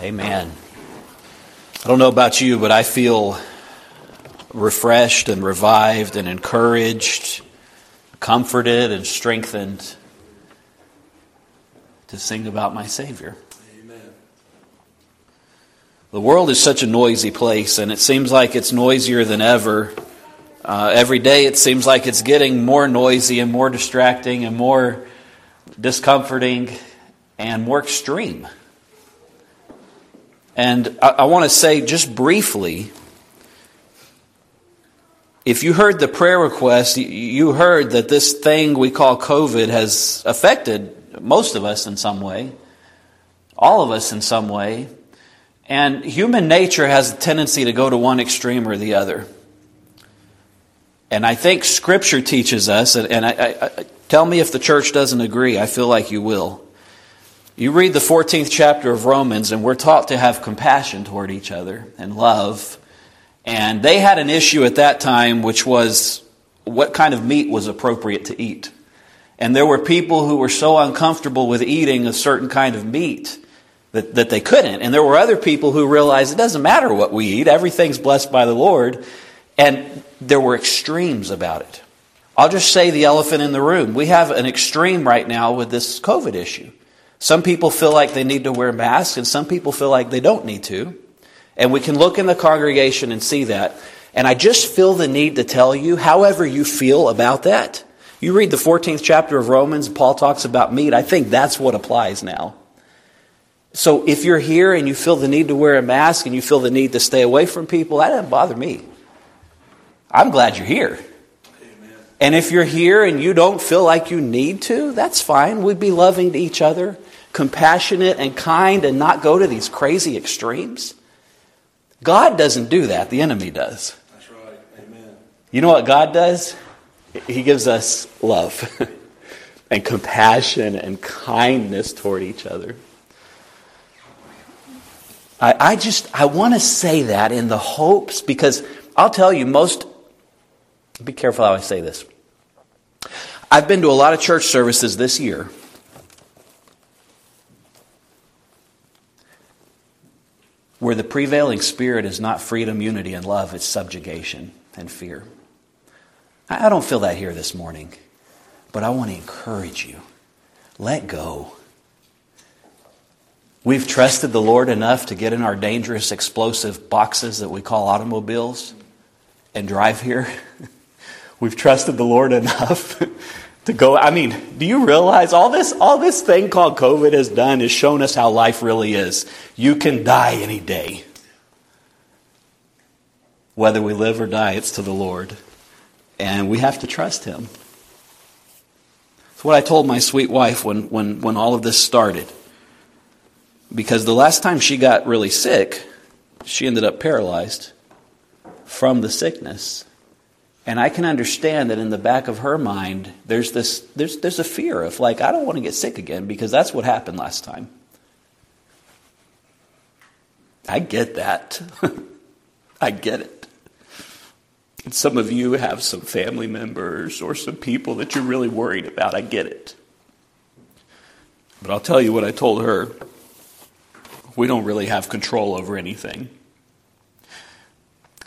Amen. I don't know about you, but I feel refreshed and revived and encouraged, comforted and strengthened to sing about my Savior. Amen. The world is such a noisy place, and it seems like it's noisier than ever. Uh, every day it seems like it's getting more noisy and more distracting and more discomforting and more extreme. And I, I want to say just briefly if you heard the prayer request, you heard that this thing we call COVID has affected most of us in some way, all of us in some way. And human nature has a tendency to go to one extreme or the other. And I think Scripture teaches us, and I, I, I, tell me if the church doesn't agree, I feel like you will. You read the 14th chapter of Romans, and we're taught to have compassion toward each other and love. And they had an issue at that time, which was what kind of meat was appropriate to eat. And there were people who were so uncomfortable with eating a certain kind of meat that, that they couldn't. And there were other people who realized it doesn't matter what we eat, everything's blessed by the Lord. And there were extremes about it. I'll just say the elephant in the room. We have an extreme right now with this COVID issue. Some people feel like they need to wear masks, and some people feel like they don't need to. And we can look in the congregation and see that. And I just feel the need to tell you, however you feel about that. You read the 14th chapter of Romans, Paul talks about meat. I think that's what applies now. So if you're here and you feel the need to wear a mask and you feel the need to stay away from people, that doesn't bother me. I'm glad you're here. Amen. And if you're here and you don't feel like you need to, that's fine. We'd be loving to each other compassionate and kind and not go to these crazy extremes? God doesn't do that, the enemy does. That's right. Amen. You know what God does? He gives us love and compassion and kindness toward each other. I, I just, I want to say that in the hopes, because I'll tell you, most, be careful how I say this. I've been to a lot of church services this year where the prevailing spirit is not freedom, unity, and love, it's subjugation and fear. I don't feel that here this morning, but I want to encourage you. Let go. We've trusted the Lord enough to get in our dangerous, explosive boxes that we call automobiles and drive here. We've trusted the Lord enough to go. I mean, do you realize all this, all this thing called COVID has done is shown us how life really is. You can die any day. Whether we live or die, it's to the Lord. And we have to trust Him. It's what I told my sweet wife when, when, when all of this started. Because the last time she got really sick, she ended up paralyzed from the sickness. And I can understand that in the back of her mind, there's this, there's, there's a fear of like, I don't want to get sick again because that's what happened last time. I get that. I get it. And some of you have some family members or some people that you're really worried about. I get it. But I'll tell you what I told her. We don't really have control over anything.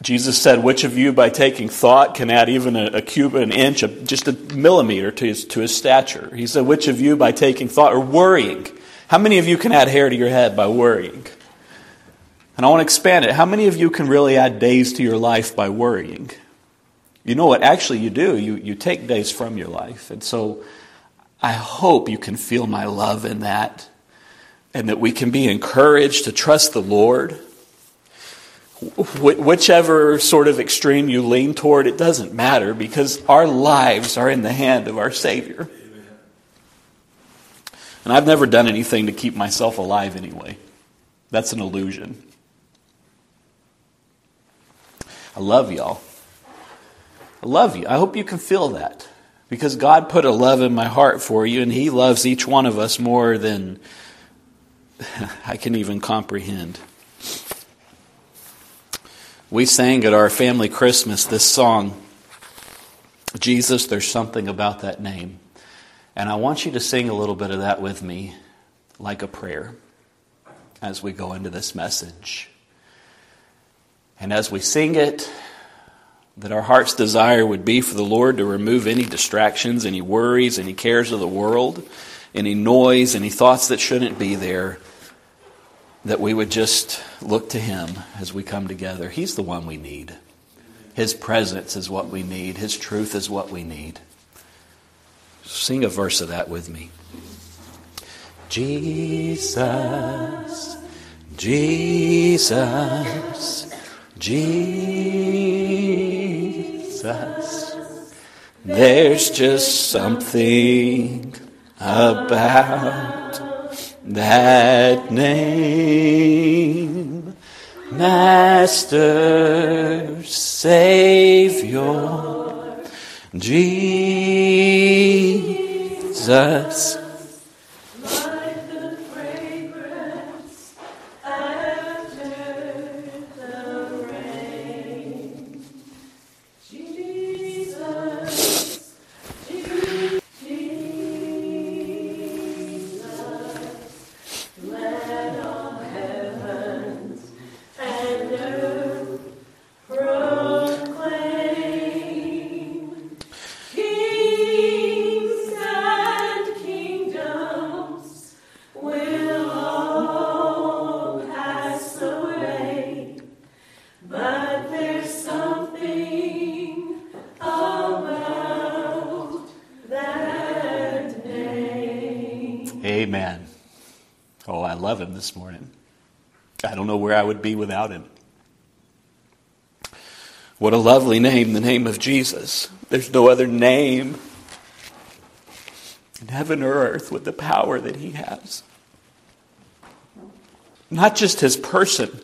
Jesus said, Which of you, by taking thought, can add even a, a an inch, a, just a millimeter to his, to his stature? He said, Which of you, by taking thought, or worrying, how many of you can add hair to your head by worrying? And I want to expand it. How many of you can really add days to your life by worrying? You know what? Actually, you do. You, you take days from your life. And so I hope you can feel my love in that and that we can be encouraged to trust the Lord whichever sort of extreme you lean toward, it doesn't matter because our lives are in the hand of our Savior. And I've never done anything to keep myself alive anyway. That's an illusion. I love y'all. I love you. I hope you can feel that because God put a love in my heart for you, and He loves each one of us more than I can even comprehend. We sang at our family Christmas this song, Jesus, there's something about that name. And I want you to sing a little bit of that with me, like a prayer. as we go into this message. And as we sing it, that our heart's desire would be for the Lord to remove any distractions, any worries, any cares of the world, any noise, any thoughts that shouldn't be there, that we would just look to Him as we come together. He's the one we need. His presence is what we need, His truth is what we need. Sing a verse of that with me. Jesus, Jesus, Jesus. There's just something about that name. Master, Savior, Jesus. Amen. Oh, I love him this morning. I don't know where I would be without him. What a lovely name, the name of Jesus. There's no other name in heaven or earth with the power that he has. Not just his person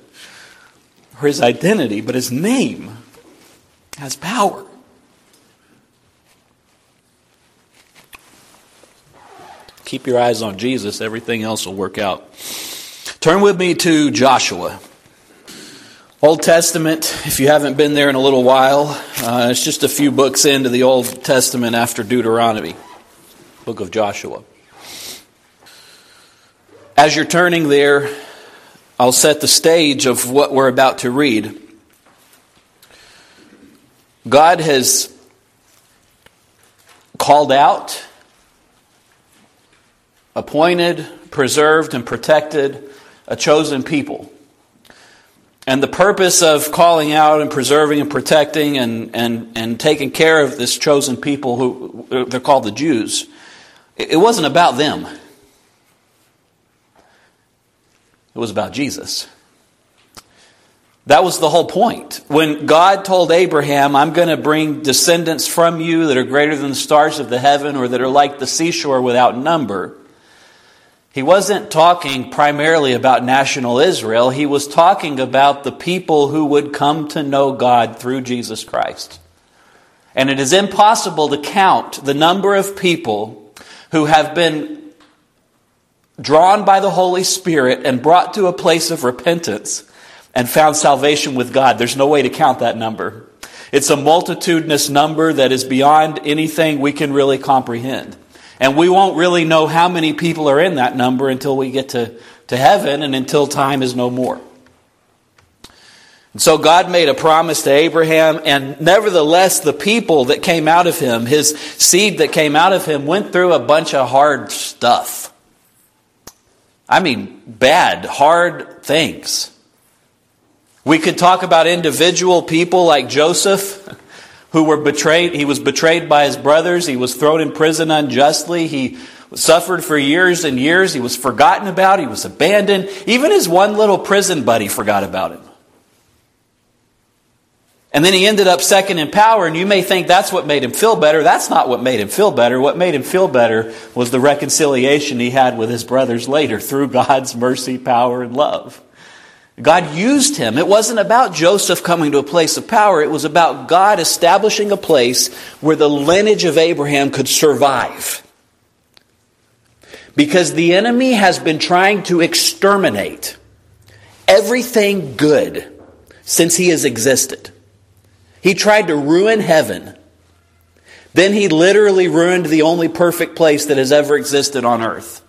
or his identity, but his name has power. Keep your eyes on Jesus, everything else will work out. Turn with me to Joshua. Old Testament, if you haven't been there in a little while, uh, it's just a few books into the Old Testament after Deuteronomy, book of Joshua. As you're turning there, I'll set the stage of what we're about to read. God has called out appointed, preserved, and protected a chosen people. And the purpose of calling out and preserving and protecting and, and, and taking care of this chosen people, who they're called the Jews, it wasn't about them. It was about Jesus. That was the whole point. When God told Abraham, I'm going to bring descendants from you that are greater than the stars of the heaven or that are like the seashore without number, he wasn't talking primarily about national Israel. He was talking about the people who would come to know God through Jesus Christ. And it is impossible to count the number of people who have been drawn by the Holy Spirit and brought to a place of repentance and found salvation with God. There's no way to count that number. It's a multitudinous number that is beyond anything we can really comprehend. And we won't really know how many people are in that number until we get to, to heaven and until time is no more. And so God made a promise to Abraham, and nevertheless, the people that came out of him, his seed that came out of him, went through a bunch of hard stuff. I mean, bad, hard things. We could talk about individual people like Joseph. who were betrayed. He was betrayed by his brothers. He was thrown in prison unjustly. He suffered for years and years. He was forgotten about. He was abandoned. Even his one little prison buddy forgot about him. And then he ended up second in power, and you may think that's what made him feel better. That's not what made him feel better. What made him feel better was the reconciliation he had with his brothers later through God's mercy, power, and love. God used him. It wasn't about Joseph coming to a place of power. It was about God establishing a place where the lineage of Abraham could survive. Because the enemy has been trying to exterminate everything good since he has existed. He tried to ruin heaven. Then he literally ruined the only perfect place that has ever existed on earth.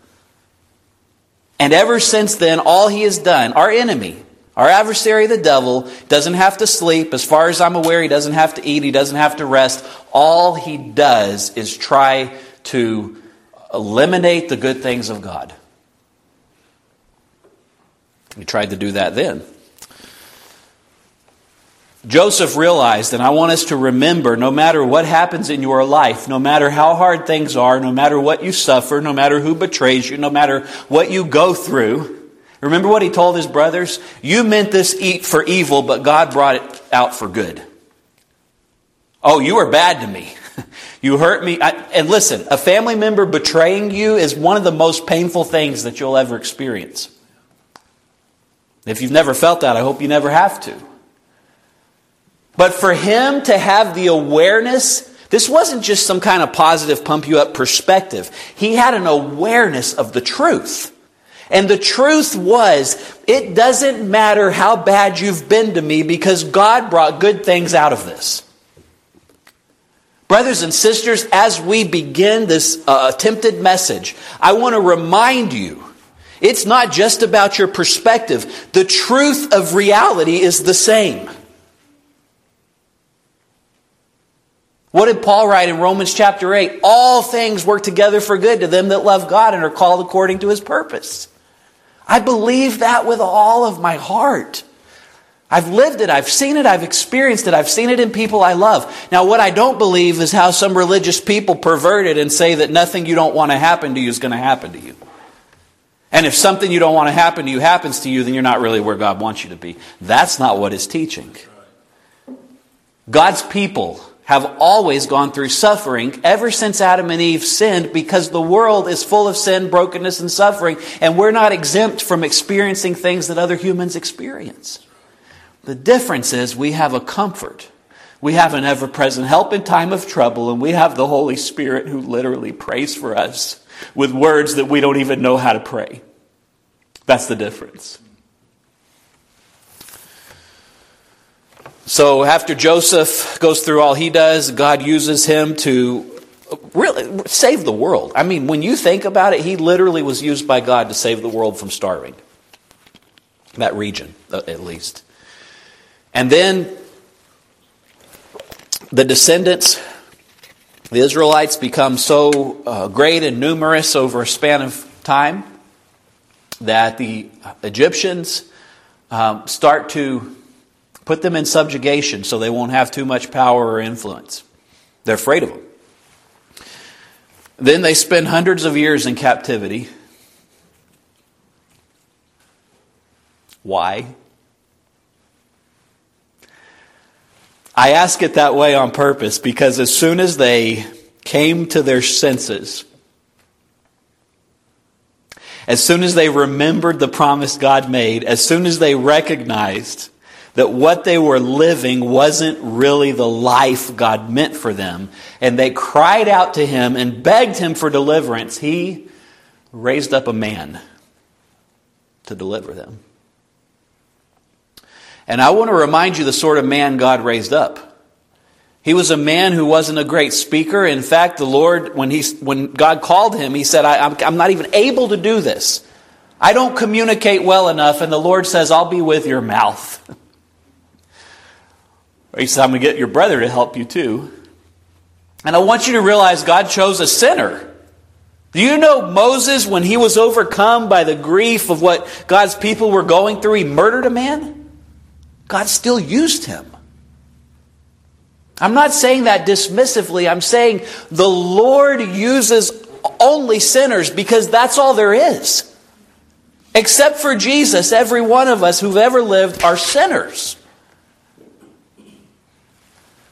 And ever since then, all he has done, our enemy, our adversary, the devil, doesn't have to sleep. As far as I'm aware, he doesn't have to eat, he doesn't have to rest. All he does is try to eliminate the good things of God. He tried to do that then. Joseph realized, and I want us to remember no matter what happens in your life, no matter how hard things are, no matter what you suffer, no matter who betrays you, no matter what you go through, remember what he told his brothers? You meant this eat for evil, but God brought it out for good. Oh, you were bad to me. You hurt me. I, and listen, a family member betraying you is one of the most painful things that you'll ever experience. If you've never felt that, I hope you never have to. But for him to have the awareness, this wasn't just some kind of positive pump you up perspective. He had an awareness of the truth. And the truth was, it doesn't matter how bad you've been to me because God brought good things out of this. Brothers and sisters, as we begin this uh, attempted message, I want to remind you it's not just about your perspective. The truth of reality is the same. What did Paul write in Romans chapter 8? All things work together for good to them that love God and are called according to his purpose. I believe that with all of my heart. I've lived it, I've seen it, I've experienced it, I've seen it in people I love. Now, what I don't believe is how some religious people pervert it and say that nothing you don't want to happen to you is going to happen to you. And if something you don't want to happen to you happens to you, then you're not really where God wants you to be. That's not what it's teaching. God's people have always gone through suffering ever since Adam and Eve sinned because the world is full of sin, brokenness, and suffering, and we're not exempt from experiencing things that other humans experience. The difference is we have a comfort. We have an ever present help in time of trouble, and we have the Holy Spirit who literally prays for us with words that we don't even know how to pray. That's the difference. So after Joseph goes through all he does, God uses him to really save the world. I mean, when you think about it, he literally was used by God to save the world from starving. That region, uh, at least. And then the descendants, the Israelites, become so uh, great and numerous over a span of time that the Egyptians um, start to Put them in subjugation so they won't have too much power or influence. They're afraid of them. Then they spend hundreds of years in captivity. Why? I ask it that way on purpose because as soon as they came to their senses, as soon as they remembered the promise God made, as soon as they recognized that what they were living wasn't really the life God meant for them. And they cried out to him and begged him for deliverance. He raised up a man to deliver them. And I want to remind you the sort of man God raised up. He was a man who wasn't a great speaker. In fact, the Lord, when, he, when God called him, he said, I, I'm, I'm not even able to do this. I don't communicate well enough. And the Lord says, I'll be with your mouth. He said, I'm going to get your brother to help you too. And I want you to realize God chose a sinner. Do you know Moses, when he was overcome by the grief of what God's people were going through, he murdered a man? God still used him. I'm not saying that dismissively. I'm saying the Lord uses only sinners because that's all there is. Except for Jesus, every one of us who've ever lived are sinners.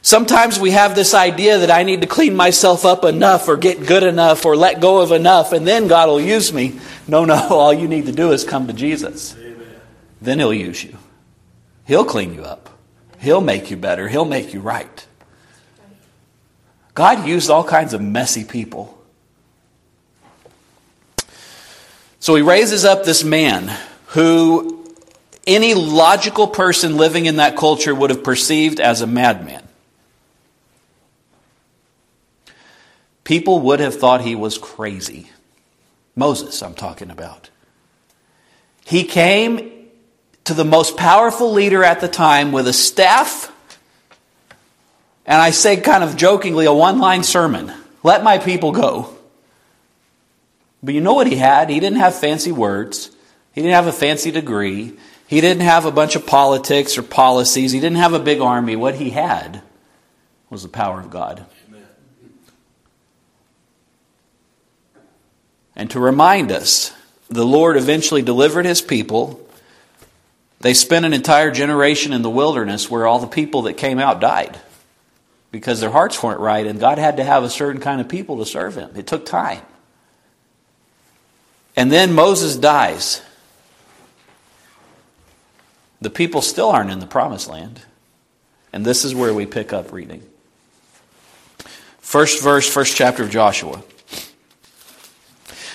Sometimes we have this idea that I need to clean myself up enough or get good enough or let go of enough and then God will use me. No, no, all you need to do is come to Jesus. Amen. Then He'll use you. He'll clean you up. He'll make you better. He'll make you right. God used all kinds of messy people. So He raises up this man who any logical person living in that culture would have perceived as a madman. People would have thought he was crazy. Moses, I'm talking about. He came to the most powerful leader at the time with a staff, and I say kind of jokingly, a one line sermon let my people go. But you know what he had? He didn't have fancy words, he didn't have a fancy degree, he didn't have a bunch of politics or policies, he didn't have a big army. What he had was the power of God. And to remind us, the Lord eventually delivered his people. They spent an entire generation in the wilderness where all the people that came out died because their hearts weren't right, and God had to have a certain kind of people to serve him. It took time. And then Moses dies. The people still aren't in the promised land. And this is where we pick up reading. First verse, first chapter of Joshua.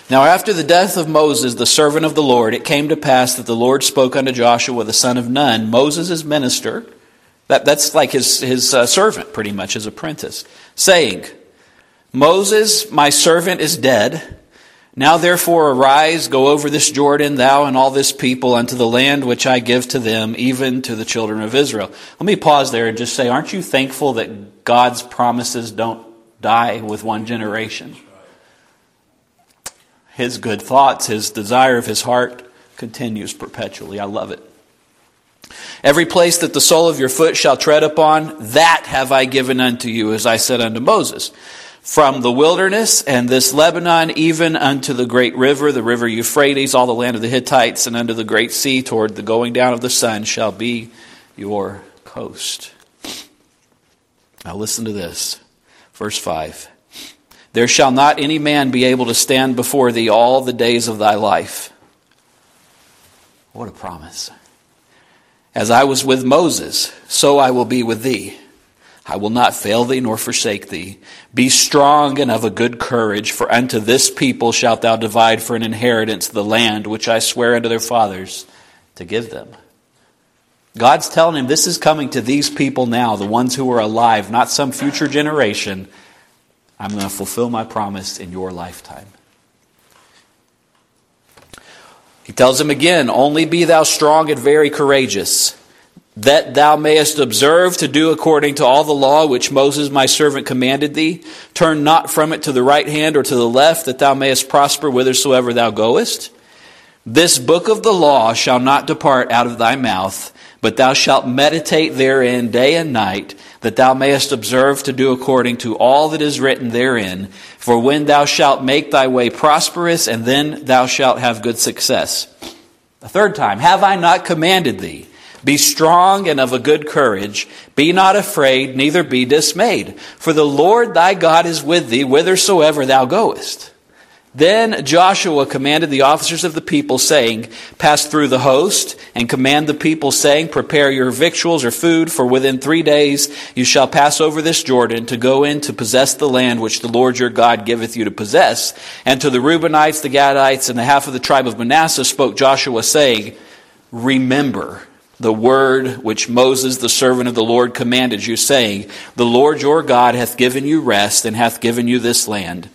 Now, after the death of Moses, the servant of the Lord, it came to pass that the Lord spoke unto Joshua, the son of Nun, Moses' minister. That, that's like his, his uh, servant, pretty much, his apprentice, saying, Moses, my servant, is dead. Now therefore arise, go over this Jordan, thou and all this people, unto the land which I give to them, even to the children of Israel. Let me pause there and just say, aren't you thankful that God's promises don't die with one generation? His good thoughts, his desire of his heart continues perpetually. I love it. Every place that the sole of your foot shall tread upon, that have I given unto you, as I said unto Moses from the wilderness and this Lebanon even unto the great river, the river Euphrates, all the land of the Hittites, and unto the great sea toward the going down of the sun shall be your coast. Now listen to this. Verse 5. There shall not any man be able to stand before thee all the days of thy life. What a promise. As I was with Moses, so I will be with thee. I will not fail thee nor forsake thee. Be strong and of a good courage, for unto this people shalt thou divide for an inheritance the land which I swear unto their fathers to give them. God's telling him this is coming to these people now, the ones who are alive, not some future generation. I'm going to fulfill my promise in your lifetime. He tells him again, Only be thou strong and very courageous that thou mayest observe to do according to all the law which Moses my servant commanded thee. Turn not from it to the right hand or to the left, that thou mayest prosper whithersoever thou goest. This book of the law shall not depart out of thy mouth, but thou shalt meditate therein day and night, that thou mayest observe to do according to all that is written therein. For when thou shalt make thy way prosperous, and then thou shalt have good success. A third time, have I not commanded thee? Be strong and of a good courage. Be not afraid, neither be dismayed. For the Lord thy God is with thee whithersoever thou goest. Then Joshua commanded the officers of the people, saying, Pass through the host, and command the people, saying, Prepare your victuals or food, for within three days you shall pass over this Jordan to go in to possess the land which the Lord your God giveth you to possess. And to the Reubenites, the Gadites, and the half of the tribe of Manasseh spoke Joshua, saying, Remember the word which Moses, the servant of the Lord, commanded you, saying, The Lord your God hath given you rest, and hath given you this land.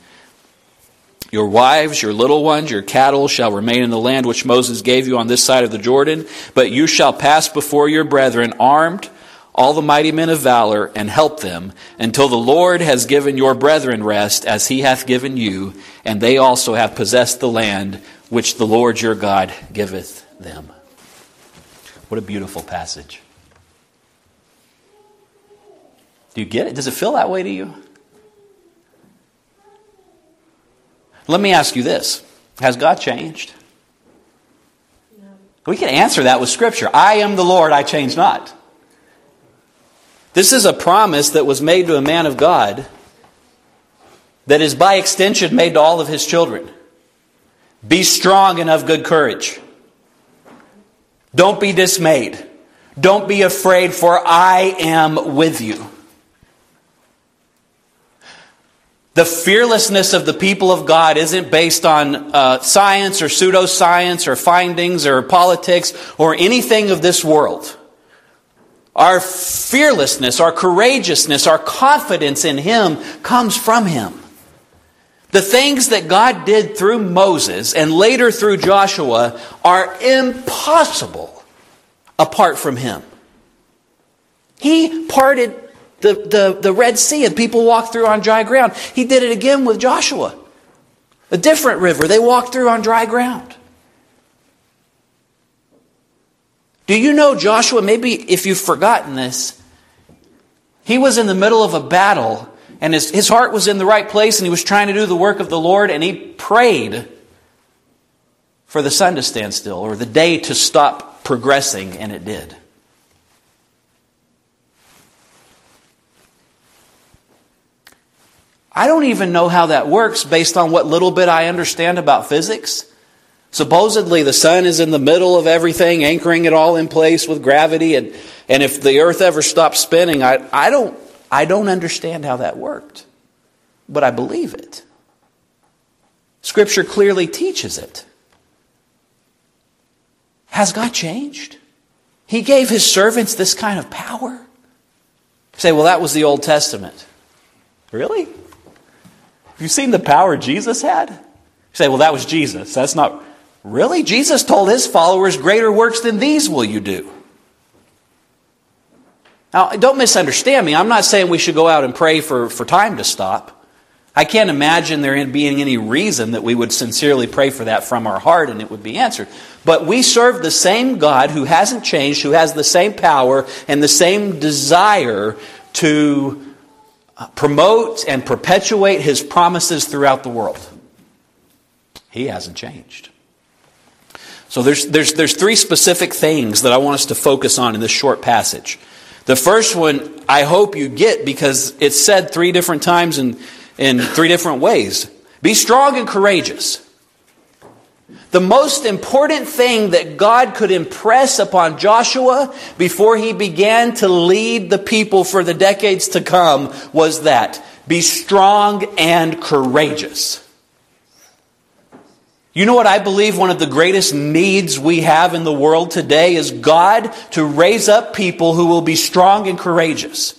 Your wives, your little ones, your cattle shall remain in the land which Moses gave you on this side of the Jordan, but you shall pass before your brethren armed, all the mighty men of valor, and help them, until the Lord has given your brethren rest, as he hath given you, and they also have possessed the land which the Lord your God giveth them. What a beautiful passage. Do you get it? Does it feel that way to you? Let me ask you this Has God changed? No. We can answer that with Scripture. I am the Lord, I change not. This is a promise that was made to a man of God that is by extension made to all of his children. Be strong and of good courage. Don't be dismayed. Don't be afraid, for I am with you. The fearlessness of the people of God isn't based on uh, science or pseudoscience or findings or politics or anything of this world. Our fearlessness, our courageousness, our confidence in Him comes from Him. The things that God did through Moses and later through Joshua are impossible apart from Him. He parted the, the, the Red Sea and people walked through on dry ground. He did it again with Joshua. A different river. They walked through on dry ground. Do you know Joshua? Maybe if you've forgotten this, he was in the middle of a battle and his, his heart was in the right place and he was trying to do the work of the Lord and he prayed for the sun to stand still or the day to stop progressing, and it did. I don't even know how that works based on what little bit I understand about physics. Supposedly, the sun is in the middle of everything, anchoring it all in place with gravity. And, and if the earth ever stops spinning, I, I, don't, I don't understand how that worked. But I believe it. Scripture clearly teaches it. Has God changed? He gave his servants this kind of power. Say, well, that was the Old Testament. Really? Have you seen the power Jesus had? You say, well, that was Jesus. That's not. Really? Jesus told his followers, greater works than these will you do. Now, don't misunderstand me. I'm not saying we should go out and pray for, for time to stop. I can't imagine there being any reason that we would sincerely pray for that from our heart and it would be answered. But we serve the same God who hasn't changed, who has the same power and the same desire to promote and perpetuate his promises throughout the world. He hasn't changed. So there's, there's, there's three specific things that I want us to focus on in this short passage. The first one I hope you get because it's said three different times in, in three different ways. Be strong and courageous. The most important thing that God could impress upon Joshua before he began to lead the people for the decades to come was that be strong and courageous. You know what I believe one of the greatest needs we have in the world today is God to raise up people who will be strong and courageous.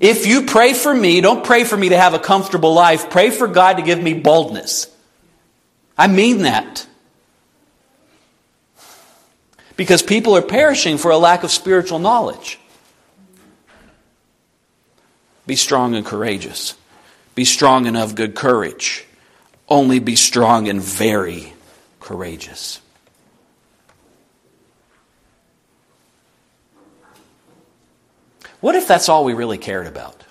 If you pray for me, don't pray for me to have a comfortable life. Pray for God to give me boldness. I mean that. Because people are perishing for a lack of spiritual knowledge. Be strong and courageous. Be strong and of good courage. Only be strong and very courageous. What if that's all we really cared about?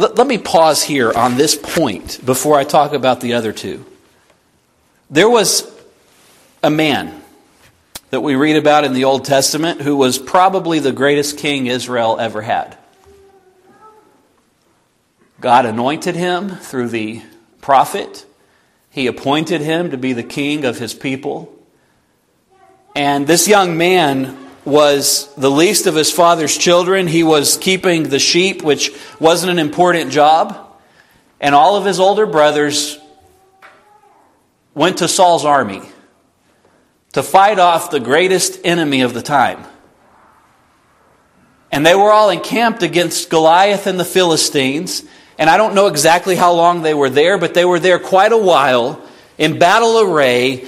Let, let me pause here on this point before I talk about the other two. There was a man that we read about in the Old Testament who was probably the greatest king Israel ever had. God anointed him through the prophet. He appointed him to be the king of his people. And this young man was the least of his father's children. He was keeping the sheep, which wasn't an important job. And all of his older brothers went to Saul's army to fight off the greatest enemy of the time. And they were all encamped against Goliath and the Philistines. And I don't know exactly how long they were there, but they were there quite a while in battle array,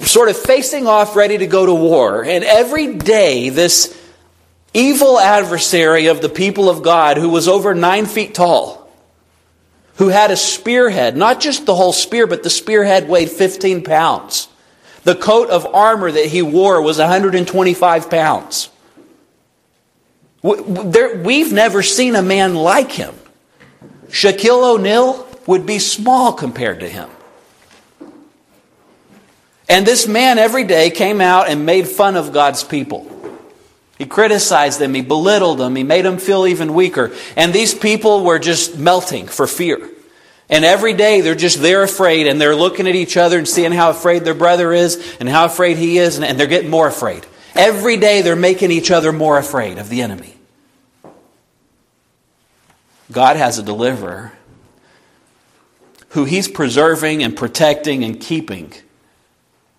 sort of facing off, ready to go to war. And every day, this evil adversary of the people of God, who was over nine feet tall, who had a spearhead, not just the whole spear, but the spearhead weighed 15 pounds. The coat of armor that he wore was 125 pounds. We've never seen a man like him. Shaquille O'Neal would be small compared to him. And this man every day came out and made fun of God's people. He criticized them, he belittled them, he made them feel even weaker. And these people were just melting for fear. And every day they're just they're afraid and they're looking at each other and seeing how afraid their brother is and how afraid he is, and they're getting more afraid. Every day they're making each other more afraid of the enemy. God has a deliverer who he's preserving and protecting and keeping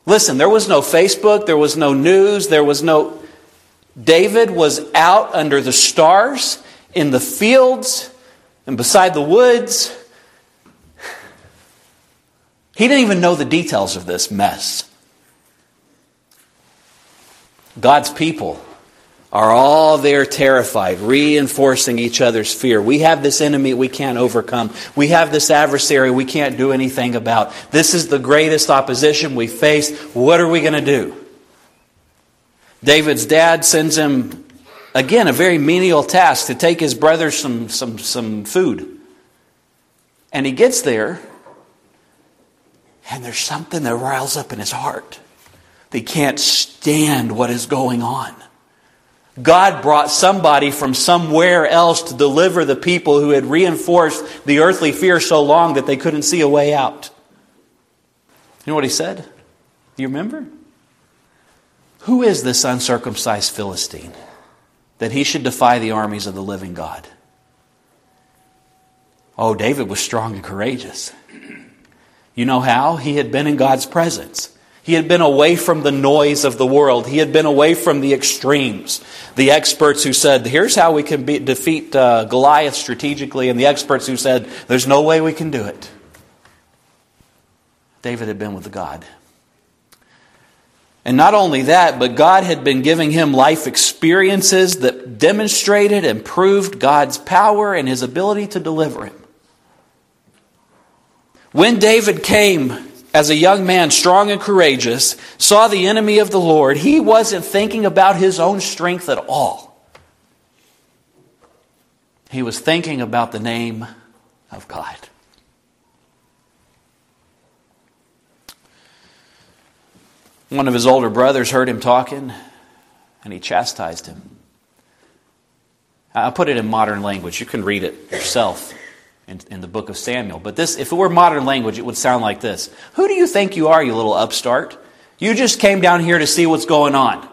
Listen, there was no Facebook, there was no news, there was no. David was out under the stars in the fields and beside the woods. He didn't even know the details of this mess. God's people are all there terrified, reinforcing each other's fear. We have this enemy we can't overcome. We have this adversary we can't do anything about. This is the greatest opposition we face. What are we going to do? David's dad sends him, again, a very menial task to take his brother some, some, some food. And he gets there, and there's something that riles up in his heart. He can't stand what is going on. God brought somebody from somewhere else to deliver the people who had reinforced the earthly fear so long that they couldn't see a way out. You know what he said? You remember? Who is this uncircumcised Philistine that he should defy the armies of the living God? Oh, David was strong and courageous. You know how? He had been in God's presence. He had been away from the noise of the world. He had been away from the extremes. The experts who said, here's how we can be, defeat uh, Goliath strategically, and the experts who said, there's no way we can do it. David had been with God. And not only that, but God had been giving him life experiences that demonstrated and proved God's power and his ability to deliver him. When David came as a young man, strong and courageous, saw the enemy of the Lord, he wasn't thinking about his own strength at all. He was thinking about the name of God. One of his older brothers heard him talking and he chastised him. I'll put it in modern language. You can read it yourself in, in, the book of Samuel. But this, if it were modern language, it would sound like this Who do you think you are, you little upstart? You just came down here to see what's going on.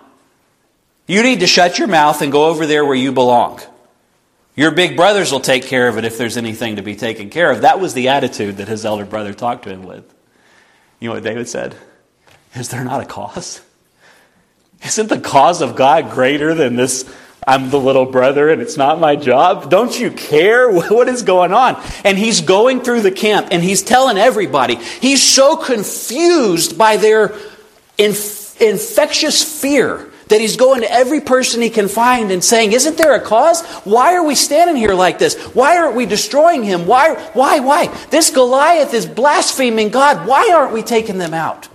You need to shut your mouth and go over there where you belong. Your big brothers will take care of it if there's anything to be taken care of. That was the attitude that his elder brother talked to him with. You know what David said? Is there not a cause? Isn't the cause of God greater than this I'm the little brother and it's not my job. Don't you care? What is going on? And he's going through the camp and he's telling everybody. He's so confused by their inf- infectious fear that he's going to every person he can find and saying, Isn't there a cause? Why are we standing here like this? Why aren't we destroying him? Why, why, why? This Goliath is blaspheming God. Why aren't we taking them out?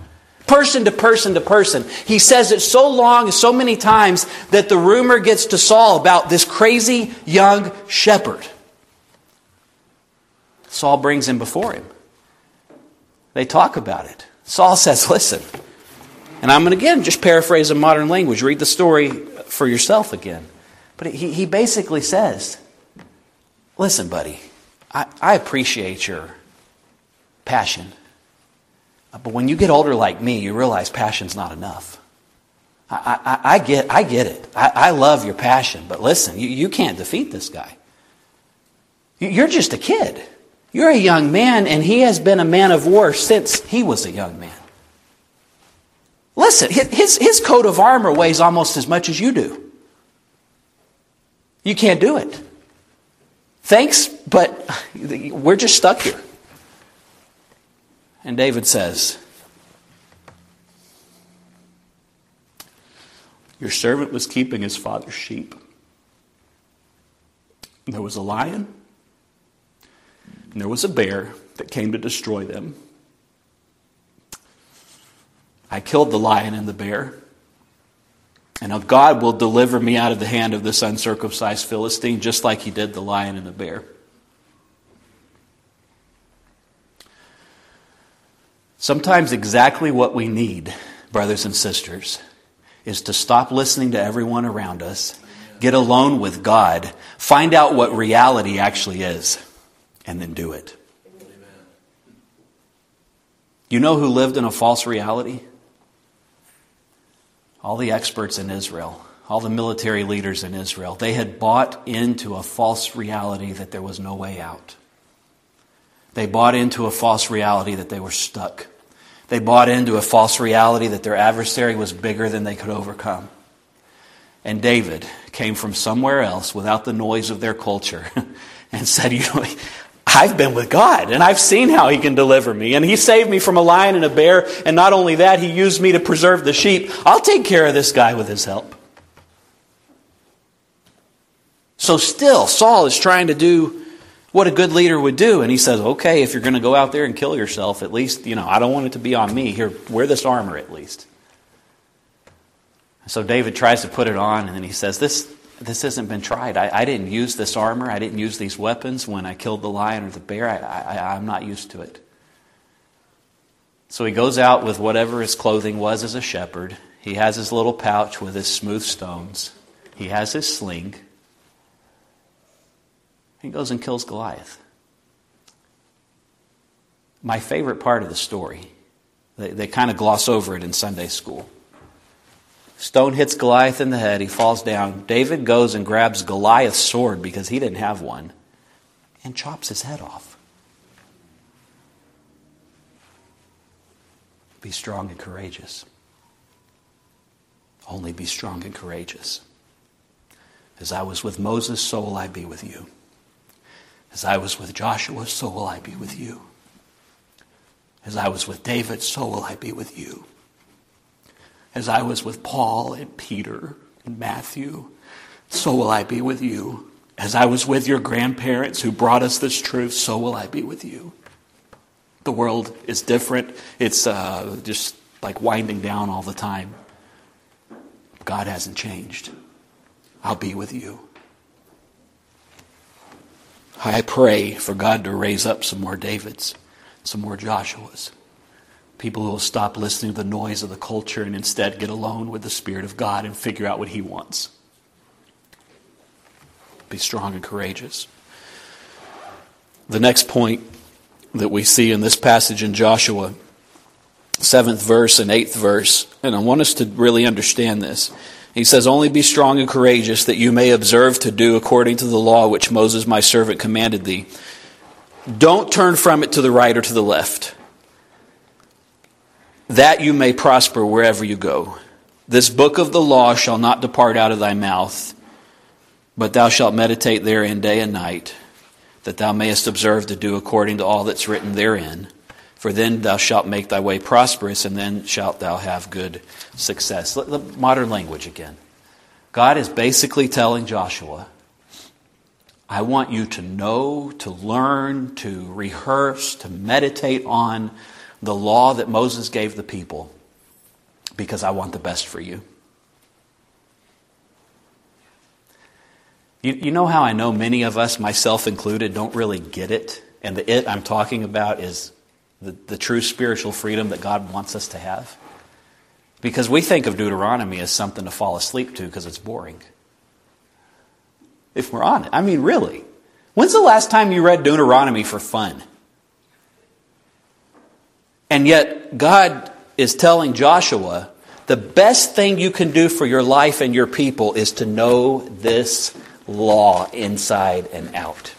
Person to person to person. He says it so long, and so many times, that the rumor gets to Saul about this crazy young shepherd. Saul brings him before him. They talk about it. Saul says, Listen, and I'm going to again just paraphrase in modern language, read the story for yourself again. But he, he basically says, Listen, buddy, I, I appreciate your passion. But when you get older like me, you realize passion's not enough. I, I, I get, I get it. I, I, love your passion, but listen, you, you can't defeat this guy. You're just a kid. You're a young man, and he has been a man of war since he was a young man. Listen, his, his coat of armor weighs almost as much as you do. You can't do it. Thanks, but we're just stuck here. And David says, Your servant was keeping his father's sheep. There was a lion, and there was a bear that came to destroy them. I killed the lion and the bear. And now God will deliver me out of the hand of this uncircumcised Philistine, just like he did the lion and the bear. Sometimes exactly what we need, brothers and sisters, is to stop listening to everyone around us, get alone with God, find out what reality actually is, and then do it. You know who lived in a false reality? All the experts in Israel, all the military leaders in Israel. They had bought into a false reality that there was no way out. They bought into a false reality that they were stuck. They bought into a false reality that their adversary was bigger than they could overcome. And David came from somewhere else without the noise of their culture and said, You know, I've been with God and I've seen how He can deliver me. And He saved me from a lion and a bear. And not only that, He used me to preserve the sheep. I'll take care of this guy with His help. So still, Saul is trying to do what a good leader would do. And he says, okay, if you're going to go out there and kill yourself, at least, you know, I don't want it to be on me. Here, wear this armor at least. So David tries to put it on, and then he says, This, this hasn't been tried. I, I didn't use this armor. I didn't use these weapons when I killed the lion or the bear. I, I, I'm not used to it. So he goes out with whatever his clothing was as a shepherd. He has his little pouch with his smooth stones. He has his sling. He goes and kills Goliath. My favorite part of the story, they, they kind of gloss over it in Sunday school. Stone hits Goliath in the head. He falls down. David goes and grabs Goliath's sword because he didn't have one and chops his head off. Be strong and courageous. Only be strong and courageous. As I was with Moses, so will I be with you. As I was with Joshua, so will I be with you. As I was with David, so will I be with you. As I was with Paul and Peter and Matthew, so will I be with you. As I was with your grandparents who brought us this truth, so will I be with you. The world is different. It's uh, just like winding down all the time. God hasn't changed. I'll be with you. I pray for God to raise up some more Davids, some more Joshuas. People who will stop listening to the noise of the culture and instead get alone with the Spirit of God and figure out what He wants. Be strong and courageous. The next point that we see in this passage in Joshua, seventh verse and eighth verse, and I want us to really understand this. He says, Only be strong and courageous, that you may observe to do according to the law which Moses my servant commanded thee. Don't turn from it to the right or to the left, that you may prosper wherever you go. This book of the law shall not depart out of thy mouth, but thou shalt meditate therein day and night, that thou mayest observe to do according to all that's written therein. For then thou shalt make thy way prosperous, and then shalt thou have good success. The modern language again. God is basically telling Joshua, I want you to know, to learn, to rehearse, to meditate on the law that Moses gave the people, because I want the best for you. You, you know how I know many of us, myself included, don't really get it? And the it I'm talking about is the, the true spiritual freedom that God wants us to have? Because we think of Deuteronomy as something to fall asleep to because it's boring. If we're on it. I mean, really. When's the last time you read Deuteronomy for fun? And yet, God is telling Joshua the best thing you can do for your life and your people is to know this law inside and out.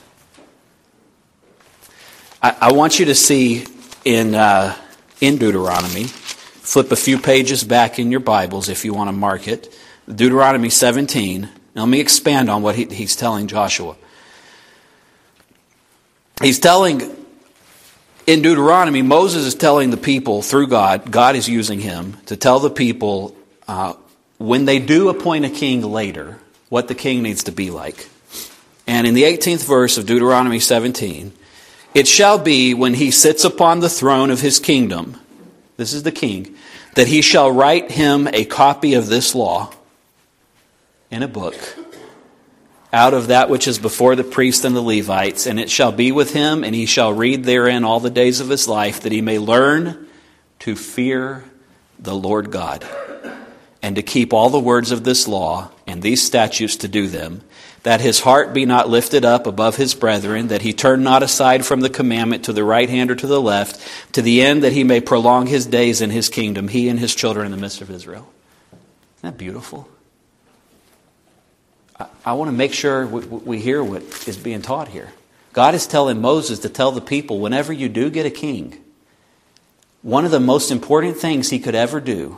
I, I want you to see in, uh, in Deuteronomy. Flip a few pages back in your Bibles if you want to mark it. Deuteronomy 17. Now, let me expand on what he, he's telling Joshua. He's telling, in Deuteronomy, Moses is telling the people through God, God is using him to tell the people uh, when they do appoint a king later, what the king needs to be like. And in the 18th verse of Deuteronomy 17, it shall be when he sits upon the throne of his kingdom, this is the king, that he shall write him a copy of this law in a book out of that which is before the priests and the Levites, and it shall be with him, and he shall read therein all the days of his life, that he may learn to fear the Lord God, and to keep all the words of this law and these statutes to do them that his heart be not lifted up above his brethren, that he turn not aside from the commandment to the right hand or to the left, to the end that he may prolong his days in his kingdom, he and his children in the midst of Israel. Isn't that beautiful? I, I want to make sure we, we hear what is being taught here. God is telling Moses to tell the people whenever you do get a king, one of the most important things he could ever do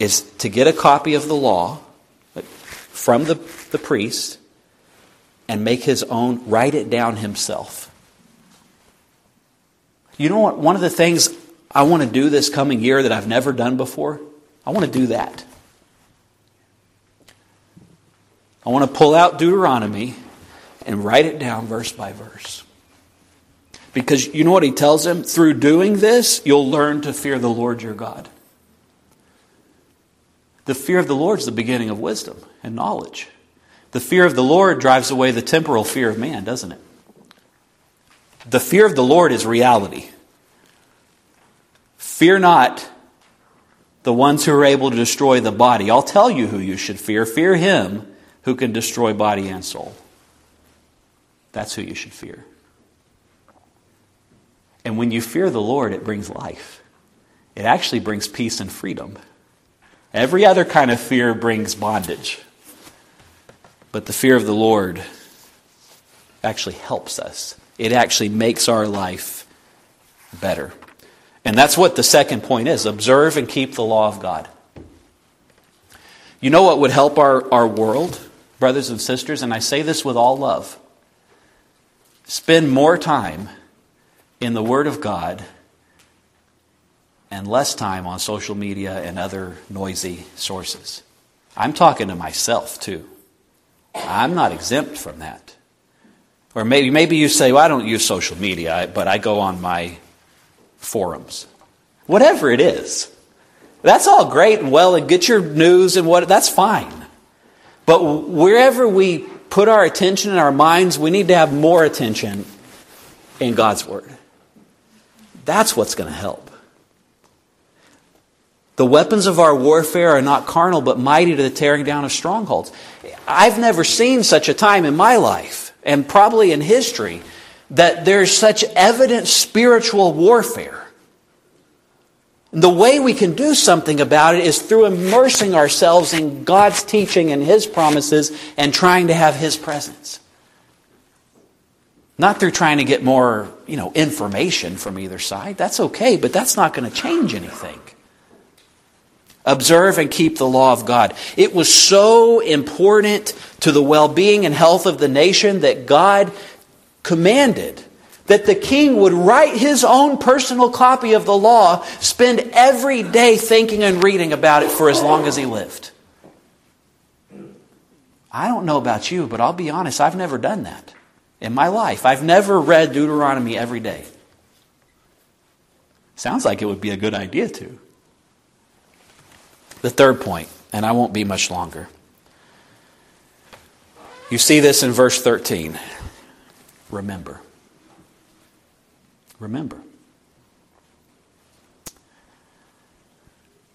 is to get a copy of the law from the, the priest and make his own, write it down himself. You know what? One of the things I want to do this coming year that I've never done before, I want to do that. I want to pull out Deuteronomy and write it down verse by verse. Because you know what he tells them? Through doing this, you'll learn to fear the Lord your God. The fear of the Lord is the beginning of wisdom and knowledge. The fear of the Lord drives away the temporal fear of man, doesn't it? The fear of the Lord is reality. Fear not the ones who are able to destroy the body. I'll tell you who you should fear. Fear him who can destroy body and soul. That's who you should fear. And when you fear the Lord, it brings life. It actually brings peace and freedom. Every other kind of fear brings bondage. But the fear of the Lord actually helps us. It actually makes our life better. And that's what the second point is observe and keep the law of God. You know what would help our, our world, brothers and sisters? And I say this with all love. Spend more time in the Word of God and less time on social media and other noisy sources. I'm talking to myself too. I'm not exempt from that. Or maybe, maybe you say, well, I don't use social media, but I go on my forums. Whatever it is. That's all great and well, and get your news and what, that's fine. But wherever we put our attention and our minds, we need to have more attention in God's Word. That's what's going to help. The weapons of our warfare are not carnal, but mighty to the tearing down of strongholds. I've never seen such a time in my life, and probably in history, that there's such evident spiritual warfare. The way we can do something about it is through immersing ourselves in God's teaching and His promises and trying to have His presence. Not through trying to get more, you know, information from either side. That's okay, but that's not going to change anything. Observe and keep the law of God. It was so important to the well being and health of the nation that God commanded that the king would write his own personal copy of the law, spend every day thinking and reading about it for as long as he lived. I don't know about you, but I'll be honest, I've never done that in my life. I've never read Deuteronomy every day. Sounds like it would be a good idea to. The third point, and I won't be much longer. You see this in verse 13. Remember. Remember.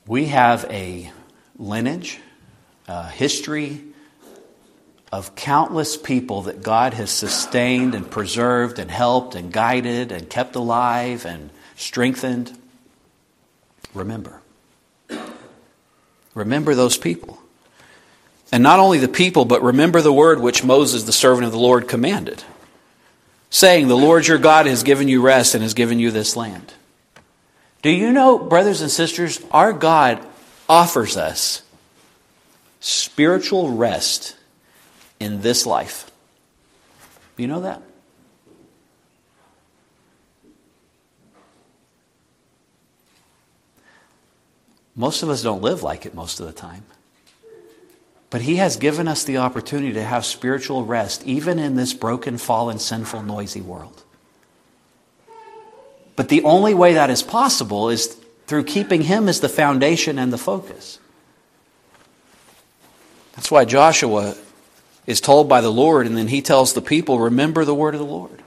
We have a lineage, a history of countless people that God has sustained and preserved and helped and guided and kept alive and strengthened. Remember. Remember those people. And not only the people, but remember the word which Moses, the servant of the Lord, commanded, saying, The Lord your God has given you rest and has given you this land. Do you know, brothers and sisters, our God offers us spiritual rest in this life. You know that? Most of us don't live like it most of the time. But He has given us the opportunity to have spiritual rest, even in this broken, fallen, sinful, noisy world. But the only way that is possible is through keeping Him as the foundation and the focus. That's why Joshua is told by the Lord, and then he tells the people, Remember the word of the Lord.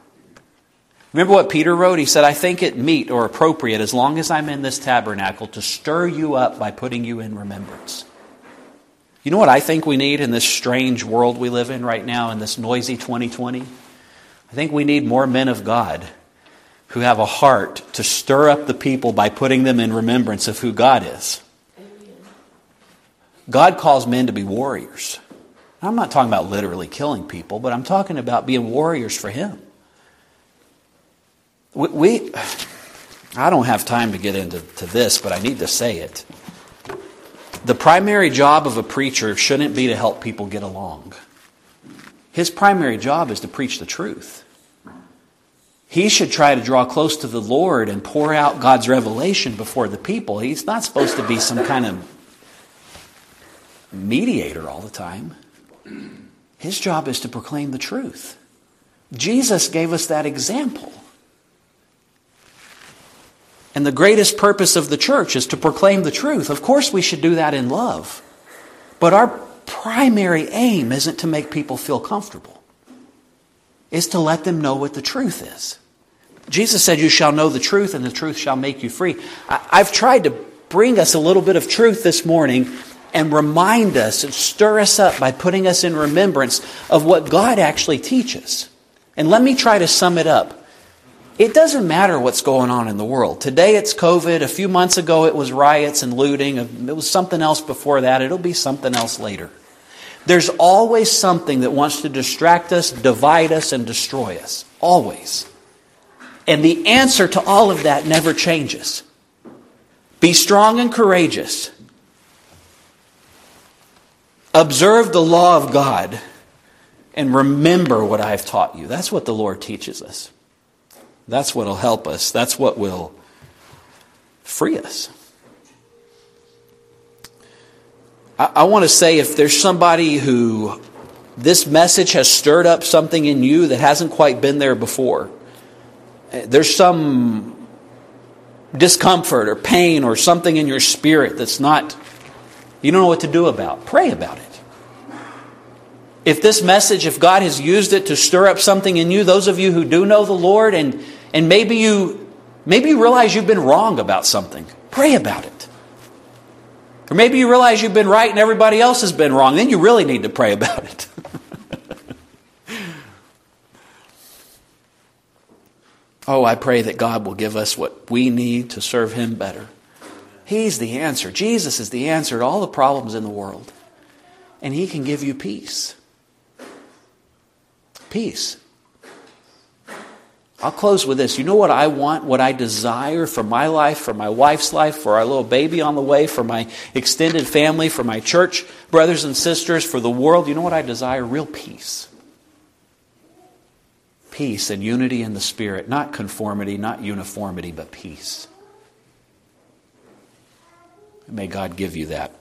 Remember what Peter wrote? He said, I think it meet or appropriate, as long as I'm in this tabernacle, to stir you up by putting you in remembrance. You know what I think we need in this strange world we live in right now, in this noisy 2020? I think we need more men of God who have a heart to stir up the people by putting them in remembrance of who God is. God calls men to be warriors. I'm not talking about literally killing people, but I'm talking about being warriors for Him. We, we, I don't have time to get into to this, but I need to say it. The primary job of a preacher shouldn't be to help people get along. His primary job is to preach the truth. He should try to draw close to the Lord and pour out God's revelation before the people. He's not supposed to be some kind of mediator all the time. His job is to proclaim the truth. Jesus gave us that example. And the greatest purpose of the church is to proclaim the truth. Of course, we should do that in love. But our primary aim isn't to make people feel comfortable, it's to let them know what the truth is. Jesus said, You shall know the truth, and the truth shall make you free. I've tried to bring us a little bit of truth this morning and remind us and stir us up by putting us in remembrance of what God actually teaches. And let me try to sum it up. It doesn't matter what's going on in the world. Today it's COVID. A few months ago it was riots and looting. It was something else before that. It'll be something else later. There's always something that wants to distract us, divide us, and destroy us. Always. And the answer to all of that never changes. Be strong and courageous. Observe the law of God and remember what I've taught you. That's what the Lord teaches us. That's what will help us. That's what will free us. I, I want to say if there's somebody who this message has stirred up something in you that hasn't quite been there before, eh, there's some discomfort or pain or something in your spirit that's not, you don't know what to do about, pray about it. If this message, if God has used it to stir up something in you, those of you who do know the Lord and, and maybe you maybe you realize you've been wrong about something, pray about it. Or maybe you realize you've been right and everybody else has been wrong, then you really need to pray about it. oh, I pray that God will give us what we need to serve Him better. He's the answer. Jesus is the answer to all the problems in the world. And He can give you peace peace. I'll close with this. You know what I want, what I desire for my life, for my wife's life, for our little baby on the way, for my extended family, for my church brothers and sisters, for the world? You know what I desire? Real peace. Peace and unity in the Spirit. Not conformity, not uniformity, but peace. May God give you that.